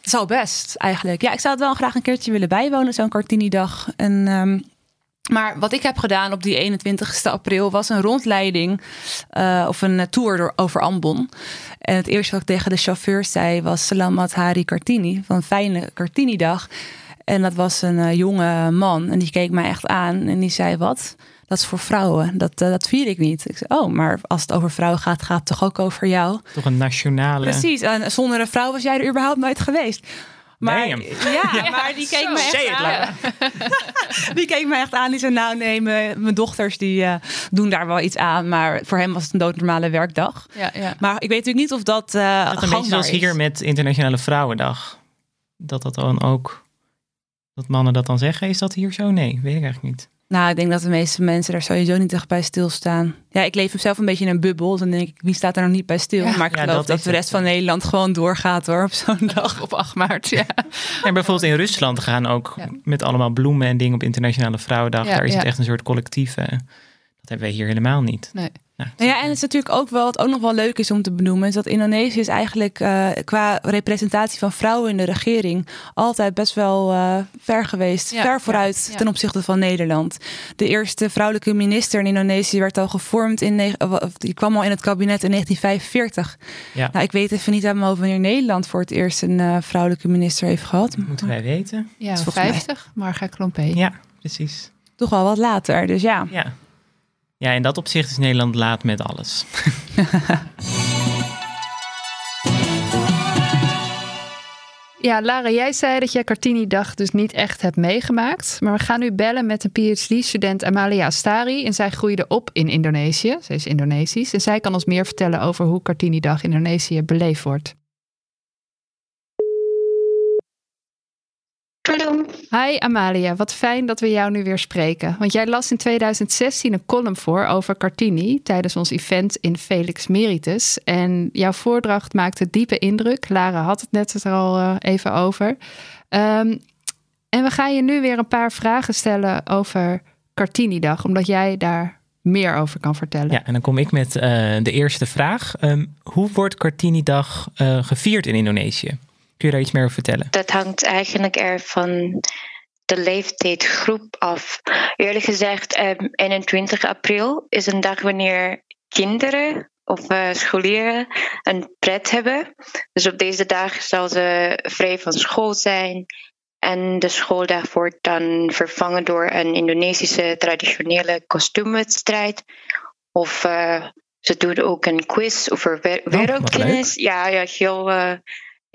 het zou best eigenlijk. Ja, ik zou het wel graag een keertje willen bijwonen, zo'n Cartini-dag. En, ehm, maar wat ik heb gedaan op die 21ste april was een rondleiding of een tour door, over Ambon. En het eerste wat ik tegen de chauffeur zei was Salamat Hari Cartini, van fijne Cartini-dag. En dat was een eh, jonge man en die keek mij echt aan en die zei: Wat? Dat is voor vrouwen. Dat, eh, dat vier ik niet. Ik zei: Oh, maar als het over vrouwen gaat, gaat het toch ook over jou? Toch een nationale. Precies. En zonder een vrouw was jij er überhaupt nooit geweest. Maar, ja, maar die keek me echt aan. Die keek me echt aan. Die zei, nou nee, mijn mijn dochters die eh, doen daar wel iets aan. Maar voor hem was het een doodnormale werkdag. Ja, ja. Maar ik weet natuurlijk niet of dat eh Dat een beetje zoals is. hier met Internationale Vrouwendag. Dat dat dan ook. Dat mannen dat dan zeggen. Is dat hier zo? Nee, weet ik eigenlijk niet. Nou, ik denk dat de meeste mensen daar sowieso niet echt bij stilstaan. Ja, ik leef zelf een beetje in een bubbel. Dus dan denk ik, wie staat er nog niet bij stil? Ja. maar ik Ja, geloof dat dat, de het. rest van Nederland gewoon doorgaat hoor, op zo'n dag. Op 8 maart, ja. En bijvoorbeeld in Rusland gaan ook Ja. met allemaal bloemen en dingen op Internationale Vrouwendag. Ja, Daar is het echt een soort collectief. eh, dat hebben wij hier helemaal niet. Nee. Nou, ja, en het is natuurlijk ook wel, wat ook nog wel leuk is om te benoemen, is dat Indonesië is eigenlijk eh, qua representatie van vrouwen in de regering altijd best wel eh, ver geweest. Ja, ver vooruit ja, ja. ten opzichte van Nederland. De eerste vrouwelijke minister in Indonesië werd al gevormd in, die kwam al in het kabinet in 1945. Ja. Nou, ik weet even niet mijn hoofd wanneer Nederland voor het eerst een eh, vrouwelijke minister heeft gehad. moeten wij weten. Ja, is volgens mij- 50, Marga Klompé. Ja, precies. Toch wel wat later, dus ja. Ja. Ja, in dat opzicht is Nederland laat met alles. Ja, Lara, jij zei dat jij Cartini-dag dus niet echt hebt meegemaakt. Maar we gaan nu bellen met een PhD-student Amalia Astari. En zij groeide op in Indonesië. Zij is Indonesisch. En zij kan ons meer vertellen over hoe Cartini-dag in Indonesië beleefd wordt. Hallo. Hi Amalia, wat fijn dat we jou nu weer spreken. Want jij las in 2016 een column voor over Cartini tijdens ons event in Felix Meritus. En jouw voordracht maakte diepe indruk. Lara had het net er al eh, even over. Ehm, en we gaan je nu weer een paar vragen stellen over Cartini-dag, omdat jij daar meer over kan vertellen. Ja, en dan kom ik met eh, de eerste vraag. Ehm, hoe wordt Kartini-dag eh, gevierd in Indonesië? Kun je daar iets meer over vertellen? Dat hangt eigenlijk er van de leeftijdsgroep af. Eerlijk gezegd, ehm, 21 april is een dag wanneer kinderen of eh, scholieren een pret hebben. Dus op deze dag zal ze vrij van school zijn. En de schooldag wordt dan vervangen door een Indonesische traditionele kostuumwedstrijd. Of eh, ze doen ook een quiz over wer- leuk. wereldkennis. ja, ja, heel. eh,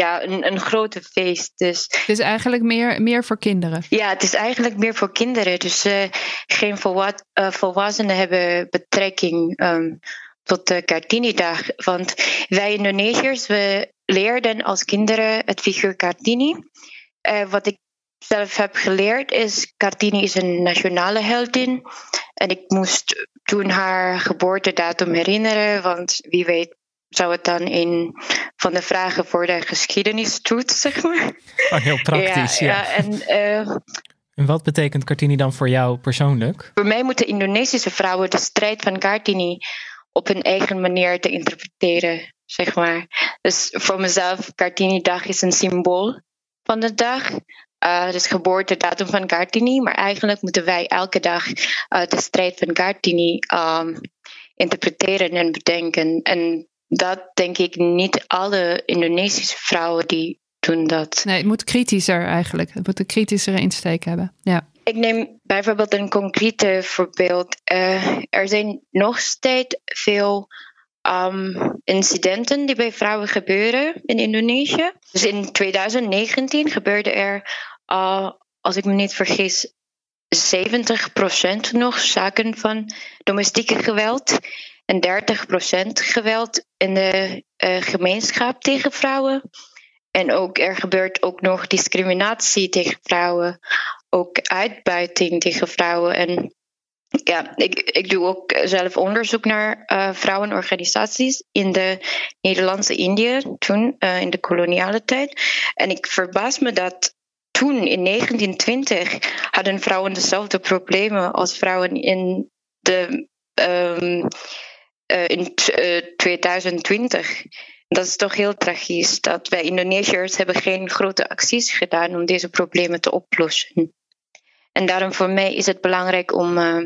ja, een, een grote feest. Dus Het is eigenlijk meer, meer voor kinderen. ja, het is eigenlijk meer voor kinderen. Dus eh, geen volwa eh, volwassenen hebben betrekking ehm, tot de Cartini-dag. Want wij Indonesiërs, we leerden als kinderen het figuur Cartini. Eh, wat ik zelf heb geleerd is, Cartini is een nationale heldin. En ik moest toen haar geboortedatum herinneren, want wie weet zou het dan een van de vragen voor de geschiedenistoets, zeg maar. Oh, heel praktisch, ja. ja. en eh, En wat betekent Kartini dan voor jou persoonlijk? voor mij moeten Indonesische vrouwen de strijd van Kartini op hun eigen manier te interpreteren, zeg maar. Dus voor mezelf, Kartini-dag is een symbool van de dag. Uh, is geboortedatum van Kartini, maar eigenlijk moeten wij elke dag uh, de strijd van Kartini um, interpreteren en bedenken. En dat denk ik niet alle Indonesische vrouwen die doen dat. Nee, het moet kritischer eigenlijk. Het moet een kritischere insteek hebben. Ja. Ik neem bijvoorbeeld een concrete voorbeeld. Uh, er zijn nog steeds veel um, incidenten die bij vrouwen gebeuren in Indonesië. Dus in 2019 gebeurde er, uh, als ik me niet vergis, 70% nog zaken van domestieke geweld. En 30% geweld in de uh, gemeenschap tegen vrouwen. En ook er gebeurt ook nog discriminatie tegen vrouwen ook uitbuiting tegen vrouwen. En ja, ik, ik doe ook zelf onderzoek naar uh, vrouwenorganisaties in de Nederlandse Indië, toen uh, in de koloniale tijd. En ik verbaas me dat toen in 1920 hadden vrouwen dezelfde problemen als vrouwen in de um, uh, in 2020. Dat is toch heel tragisch dat wij Indonesiërs hebben geen grote acties gedaan om deze problemen te oplossen. En daarom voor mij is het belangrijk om uh,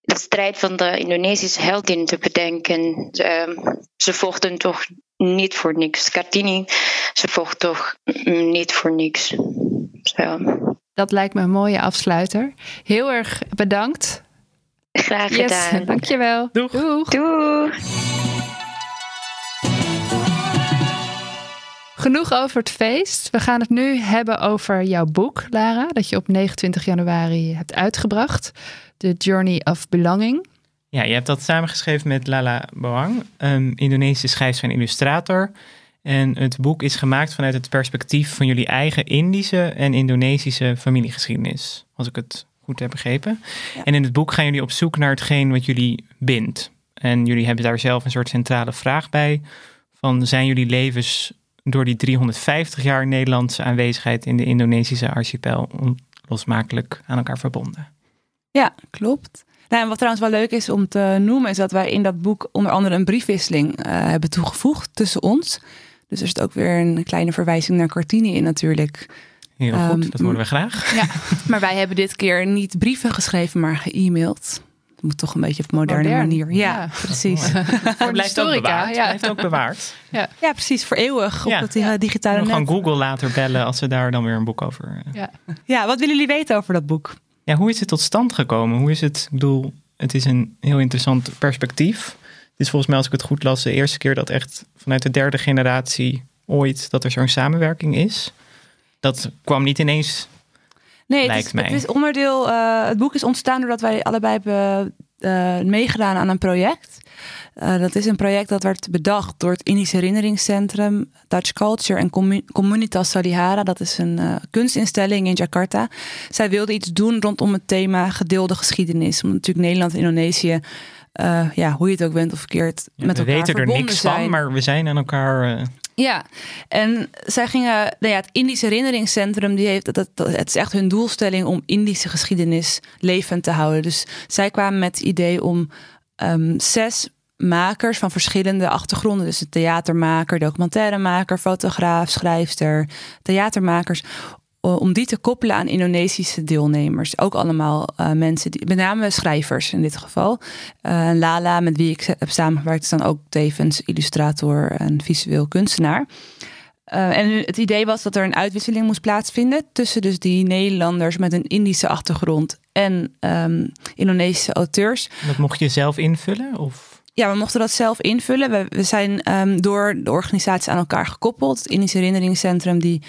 de strijd van de Indonesische heldin te bedenken. Uh, ze vochten toch niet voor niks. Kartini, ze vocht toch niet voor niks. Dat lijkt me een mooie afsluiter. Heel erg bedankt. Graag gedaan. Yes, dankjewel. Doeg. Doeg. Doeg. Genoeg over het feest. We gaan het nu hebben over jouw boek, Lara, dat je op 29 januari hebt uitgebracht. The Journey of Belonging. Ja, je hebt dat samengeschreven met Lala Boang, een Indonesische schrijfster en illustrator. En het boek is gemaakt vanuit het perspectief van jullie eigen Indische en Indonesische familiegeschiedenis, als ik het goed heb begrepen. Ja. En in het boek gaan jullie op zoek naar hetgeen wat jullie bindt. En jullie hebben daar zelf een soort centrale vraag bij: van zijn jullie levens door die 350 jaar Nederlandse aanwezigheid in de Indonesische archipel onlosmakelijk aan elkaar verbonden? Ja, klopt. Nou, en wat trouwens wel leuk is om te noemen, is dat wij in dat boek onder andere een briefwisseling uh, hebben toegevoegd tussen ons. Dus er zit ook weer een kleine verwijzing naar Cartini in natuurlijk. Heel um, goed, dat horen we graag. Ja, maar wij hebben dit keer niet brieven geschreven, maar ge-mailed. Het moet toch een beetje op moderne Modern. manier. Ja, Ja. precies. Het blijft ook bewaard. ja. Blijft ook bewaard. Ja. Ja, precies. Voor eeuwig op Ja. het uh, digitale We gaan net. Google later bellen als ze daar dan weer een boek over. eh. Ja. Ja, wat willen jullie weten over dat boek? Ja, hoe is het tot stand gekomen? Hoe is het? Ik bedoel, het is een heel interessant perspectief. Het is volgens mij, als ik het goed las, de eerste keer dat echt vanuit de derde generatie ooit dat er zo'n samenwerking is. Dat kwam niet ineens. Nee, het Lijkt is, mij. het is onderdeel. eh, het boek is ontstaan doordat wij allebei hebben eh, meegedaan aan een project. Eh, dat is een project dat werd bedacht door het Indisch Herinneringscentrum Dutch Culture en Commu- Comunitas Salihara. Dat is een kunstinstelling in Jakarta. Zij wilden iets doen rondom het thema gedeelde geschiedenis. Omdat natuurlijk Nederland en Indonesië, ja, hoe je het ook bent of verkeerd, Ja, met we elkaar weten er niks zijn. van, maar we zijn aan elkaar. Ja, en zij gingen, nou ja, het Indisch Herinneringscentrum, die heeft, dat, dat, het is echt hun doelstelling om Indische geschiedenis levend te houden. Dus zij kwamen met het idee om ehm, zes makers van verschillende achtergronden, dus een theatermaker, documentairemaker, fotograaf, schrijfster, theatermakers, om die te koppelen aan Indonesische deelnemers. Ook allemaal eh, mensen, die, met name schrijvers in dit geval. Eh, Lala, met wie ik heb samengewerkt, is dan ook tevens illustrator en visueel kunstenaar. Eh, en het idee was dat er een uitwisseling moest plaatsvinden tussen dus die Nederlanders met een Indische achtergrond en ehm, Indonesische auteurs. dat mocht je zelf invullen? Of? Ja, we mochten dat zelf invullen. We, we zijn ehm, door de organisatie aan elkaar gekoppeld. Het Indisch Herinneringscentrum die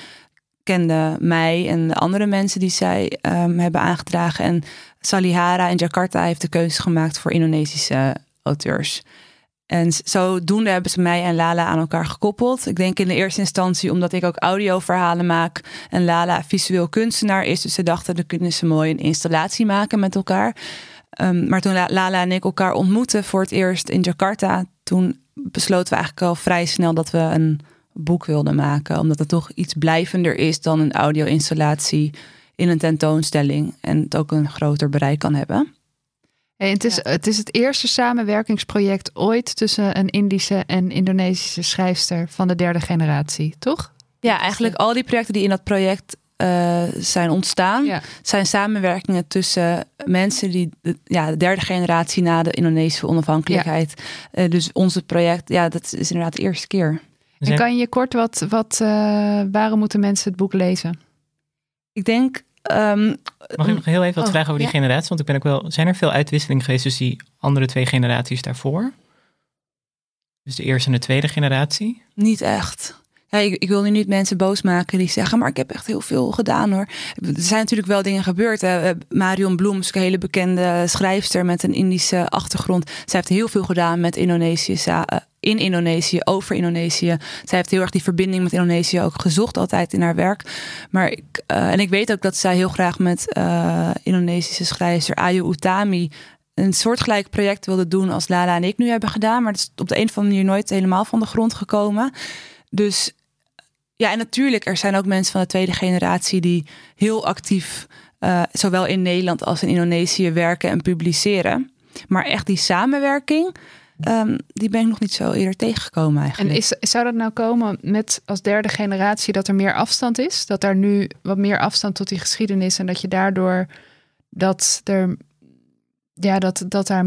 kende mij en de andere mensen die zij ehm, hebben aangedragen. En Salihara in Jakarta heeft de keuze gemaakt voor Indonesische auteurs. En zodoende hebben ze mij en Lala aan elkaar gekoppeld. Ik denk in de eerste instantie omdat ik ook audioverhalen maak en Lala visueel kunstenaar is. Dus ze dachten, dan kunnen ze mooi een installatie maken met elkaar. Ehm, maar toen La- Lala en ik elkaar ontmoetten voor het eerst in Jakarta, toen besloten we eigenlijk al vrij snel dat we een boek wilden maken. Omdat het toch iets blijvender is dan een audio-installatie in een tentoonstelling. En het ook een groter bereik kan hebben. Hey, het, is, het is het eerste samenwerkingsproject ooit tussen een Indische en Indonesische schrijfster van de derde generatie, toch? Ja, eigenlijk al die projecten die in dat project eh, zijn ontstaan, Ja. zijn samenwerkingen tussen mensen die de, ja, de derde generatie na de Indonesische onafhankelijkheid. Eh, dus onze project, ja, dat is inderdaad de eerste keer. En kan je kort wat, wat eh, waarom moeten mensen het boek lezen? Ik denk. ehm, Mag ik nog heel even wat Oh, vragen over die ja. generatie? Want ik ben ook wel. Zijn er veel uitwisseling geweest tussen die andere twee generaties daarvoor? Dus de eerste en de tweede generatie? Niet echt. Ja, ik, ik wil nu niet mensen boos maken die zeggen, maar ik heb echt heel veel gedaan hoor. Er zijn natuurlijk wel dingen gebeurd. Hè. Marion Bloem is een hele bekende schrijfster met een Indische achtergrond. Zij heeft heel veel gedaan met Indonesische, eh, in Indonesië, over Indonesië. Zij heeft heel erg die verbinding met Indonesië ook gezocht, altijd in haar werk. Maar ik, uh, en ik weet ook dat zij heel graag met uh, Indonesische schrijver Ayu Utami een soortgelijk project wilde doen als Lala en ik nu hebben gedaan. Maar het is op de een of andere manier nooit helemaal van de grond gekomen. Dus ja, en natuurlijk, er zijn ook mensen van de tweede generatie die heel actief, uh, zowel in Nederland als in Indonesië, werken en publiceren. Maar echt die samenwerking, um, die ben ik nog niet zo eerder tegengekomen eigenlijk. En is, zou dat nou komen met als derde generatie dat er meer afstand is? Dat er nu wat meer afstand tot die geschiedenis en dat je daardoor dat er ja, dat, dat daar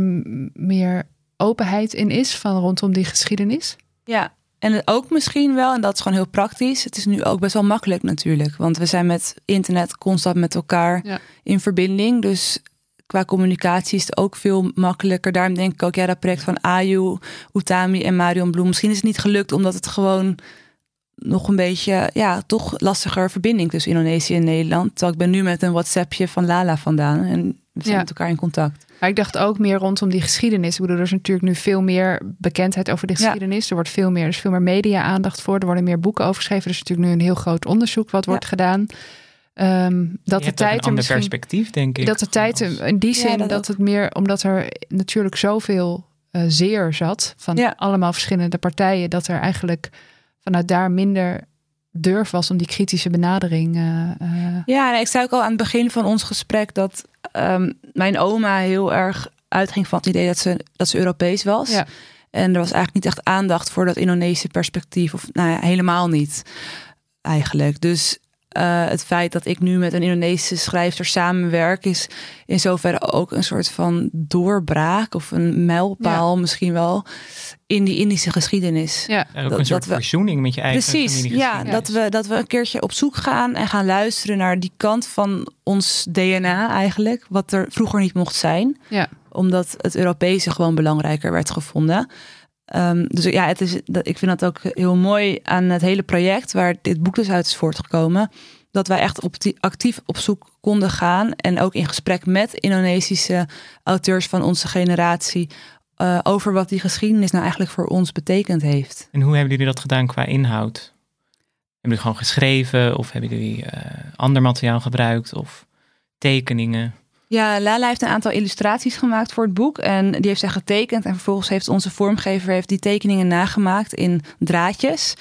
meer openheid in is van rondom die geschiedenis? Ja, en ook misschien wel, en dat is gewoon heel praktisch. Het is nu ook best wel makkelijk natuurlijk. Want we zijn met internet constant met elkaar ja. in verbinding. Dus qua communicatie is het ook veel makkelijker. Daarom denk ik ook, ja, dat project van Ayu, Utami en Marion Bloem. Misschien is het niet gelukt omdat het gewoon nog een beetje, ja, toch lastiger verbinding tussen Indonesië en Nederland. Terwijl ik ben nu met een WhatsAppje van Lala vandaan. En we zijn ja. met elkaar in contact. Maar ik dacht ook meer rondom die geschiedenis. Ik bedoel, er is natuurlijk nu veel meer bekendheid over de geschiedenis. Er wordt veel meer, er is veel meer media-aandacht voor. Er worden meer boeken over geschreven. Er is natuurlijk nu een heel groot onderzoek wat wordt gedaan. Um, dat de tijd een misschien, perspectief, denk ik. Dat de tijd in die zin dat, dat, het meer, omdat er natuurlijk zoveel uh, zeer zat van allemaal verschillende partijen, dat er eigenlijk vanuit daar minder durf was om die kritische benadering. Uh, uh... Ja, ik zei ook al aan het begin van ons gesprek dat um, mijn oma heel erg uitging van het idee dat ze, dat ze Europees was. Ja. En er was eigenlijk niet echt aandacht voor dat Indonesische perspectief. Of nou ja, helemaal niet eigenlijk. Dus uh, het feit dat ik nu met een Indonesische schrijfster samenwerk, is in zoverre ook een soort van doorbraak of een mijlpaal ja. misschien wel in die Indische geschiedenis. Ja, ook dat, een soort we, verzoening met je eigen Precies, ja, dat we, dat we een keertje op zoek gaan en gaan luisteren naar die kant van ons DNA eigenlijk, wat er vroeger niet mocht zijn. Ja. Omdat het Europese gewoon belangrijker werd gevonden. Um, dus ja, het is, ik vind dat ook heel mooi aan het hele project waar dit boek dus uit is voortgekomen. Dat wij echt actief op zoek konden gaan en ook in gesprek met Indonesische auteurs van onze generatie uh, over wat die geschiedenis nou eigenlijk voor ons betekend heeft. En hoe hebben jullie dat gedaan qua inhoud? Hebben jullie gewoon geschreven of hebben jullie uh, ander materiaal gebruikt of tekeningen? Ja, Lala heeft een aantal illustraties gemaakt voor het boek. En die heeft zij getekend. En vervolgens heeft onze vormgever heeft die tekeningen nagemaakt in draadjes.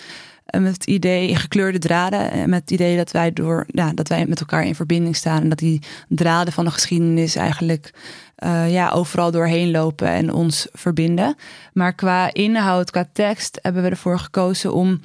Met het idee, gekleurde draden. Met het idee dat wij, door, ja, dat wij met elkaar in verbinding staan. En dat die draden van de geschiedenis eigenlijk uh, ja, overal doorheen lopen en ons verbinden. Maar qua inhoud, qua tekst, hebben we ervoor gekozen om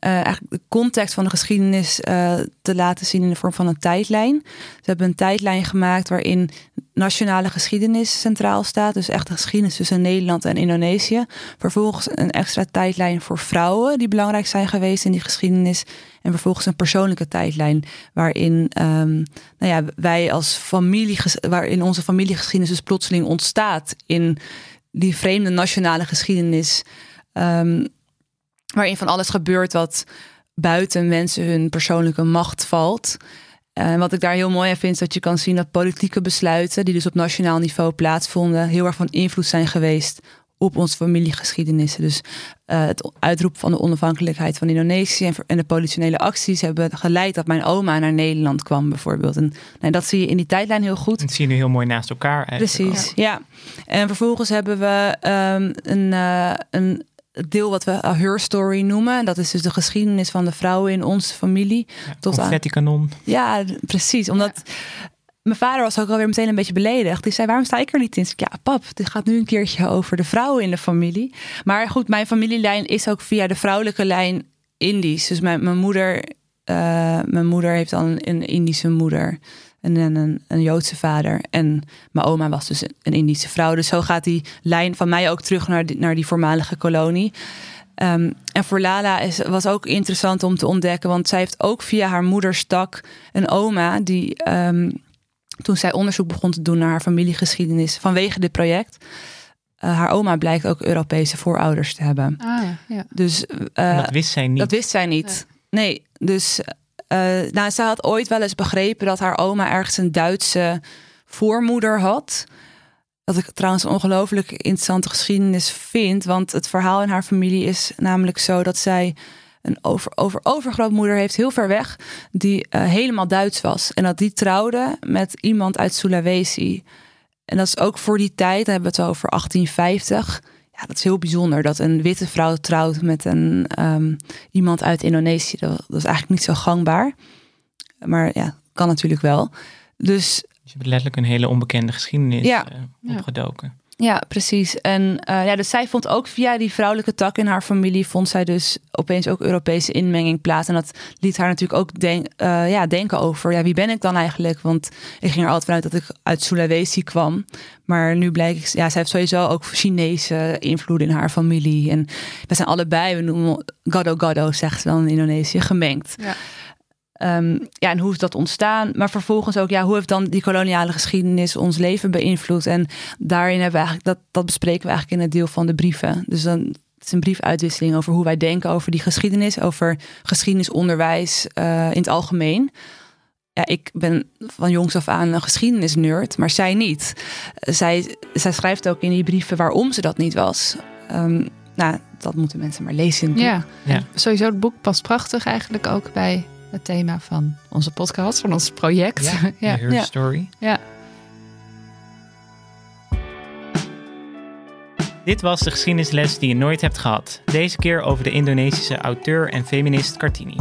uh, eigenlijk de context van de geschiedenis uh, te laten zien in de vorm van een tijdlijn. Ze hebben een tijdlijn gemaakt waarin nationale geschiedenis centraal staat. Dus echt de geschiedenis tussen Nederland en Indonesië. Vervolgens een extra tijdlijn voor vrouwen die belangrijk zijn geweest in die geschiedenis. En vervolgens een persoonlijke tijdlijn waarin um, nou ja, wij als familie, waarin onze familiegeschiedenis dus plotseling ontstaat in die vreemde nationale geschiedenis. Um, waarin van alles gebeurt wat buiten mensen hun persoonlijke macht valt. En wat ik daar heel mooi aan vind, is dat je kan zien dat politieke besluiten, die dus op nationaal niveau plaatsvonden, heel erg van invloed zijn geweest op onze familiegeschiedenis. Dus uh, het uitroepen van de onafhankelijkheid van Indonesië en, en, de politionele acties hebben geleid dat mijn oma naar Nederland kwam, bijvoorbeeld. En nou, dat zie je in die tijdlijn heel goed. Dat zie je nu heel mooi naast elkaar. Precies, ja. En vervolgens hebben we um, een, uh, een het deel wat we her story noemen. Dat is dus de geschiedenis van de vrouwen in onze familie. Ja, tot aan kanon. Ja, precies. Omdat mijn vader was ook alweer meteen een beetje beledigd. Die zei, waarom sta ik er niet in? Ik, ja, pap, dit gaat nu een keertje over de vrouwen in de familie. Maar goed, mijn familielijn is ook via de vrouwelijke lijn Indisch. Dus mijn, mijn moeder... Uh, mijn moeder heeft dan een Indische moeder en een, een, Joodse vader. En mijn oma was dus een Indische vrouw. Dus zo gaat die lijn van mij ook terug naar die, naar die voormalige kolonie. Um, en voor Lala is, was ook interessant om te ontdekken, want zij heeft ook via haar moeders tak een oma die um, toen zij onderzoek begon te doen naar haar familiegeschiedenis vanwege dit project. Uh, haar oma blijkt ook Europese voorouders te hebben. Ah, ja. Dus uh, dat wist zij niet. Dat wist zij niet. Nee, dus nou, ze had ooit wel eens begrepen dat haar oma ergens een Duitse voormoeder had. Wat ik trouwens een ongelooflijk interessante geschiedenis vind. Want het verhaal in haar familie is namelijk zo dat zij een over, over, overgrootmoeder heeft, heel ver weg, die uh, helemaal Duits was. En dat die trouwde met iemand uit Sulawesi. En dat is ook voor die tijd, hebben we het over 1850. Ja, dat is heel bijzonder dat een witte vrouw trouwt met een, um, iemand uit Indonesië. Dat, dat, is eigenlijk niet zo gangbaar. Maar ja, kan natuurlijk wel. Dus, dus je hebt letterlijk een hele onbekende geschiedenis ja, uh, opgedoken. Ja, precies. En uh, ja, dus zij vond ook via die vrouwelijke tak in haar familie, vond zij dus opeens ook Europese inmenging plaats. En dat liet haar natuurlijk ook denk, uh, ja, denken over, ja, wie ben ik dan eigenlijk? Want ik ging er altijd vanuit dat ik uit Sulawesi kwam. Maar nu blijkt, ja, zij heeft sowieso ook Chinese invloeden in haar familie. En we zijn allebei, we noemen gado gado, zegt ze dan in Indonesië, gemengd. Ja. Um, ja, en hoe is dat ontstaan? Maar vervolgens ook, ja, hoe heeft dan die koloniale geschiedenis ons leven beïnvloed? En daarin hebben we eigenlijk, dat, dat bespreken we eigenlijk in het deel van de brieven. Dus dan het is een briefuitwisseling over hoe wij denken over die geschiedenis, over geschiedenisonderwijs uh, in het algemeen. Ja, ik ben van jongs af aan een geschiedenisnerd, maar zij niet. Zij, zij schrijft ook in die brieven waarom ze dat niet was. Um, nou, dat moeten mensen maar lezen. Ja, ja, sowieso het boek past prachtig eigenlijk ook bij het thema van onze podcast, van ons project. Ja, ja. Her Story. Ja. Dit was de geschiedenisles die je nooit hebt gehad. Deze keer over de Indonesische auteur en feminist Kartini.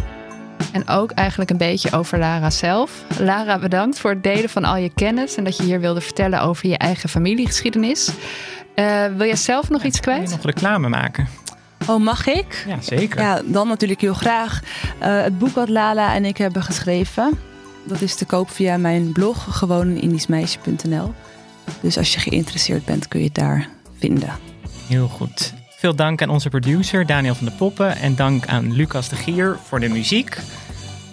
En ook eigenlijk een beetje over Lara zelf. Lara, bedankt voor het delen van al je kennis en dat je hier wilde vertellen over je eigen familiegeschiedenis. Uh, wil jij zelf nog iets kwijt? Wil je nog reclame maken? Oh, mag ik? Ja, zeker. Ja, dan natuurlijk heel graag. Uh, het boek wat Lala en ik hebben geschreven, dat is te koop via mijn blog, gewoonindischmeisje.nl. Dus als je geïnteresseerd bent, kun je het daar vinden. Heel goed. Veel dank aan onze producer Daniel van der Poppen en dank aan Lucas de Gier voor de muziek.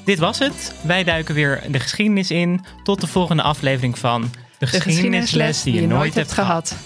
Dit was het. Wij duiken weer de geschiedenis in. Tot de volgende aflevering van De, geschiedenisles die je nooit hebt gehad.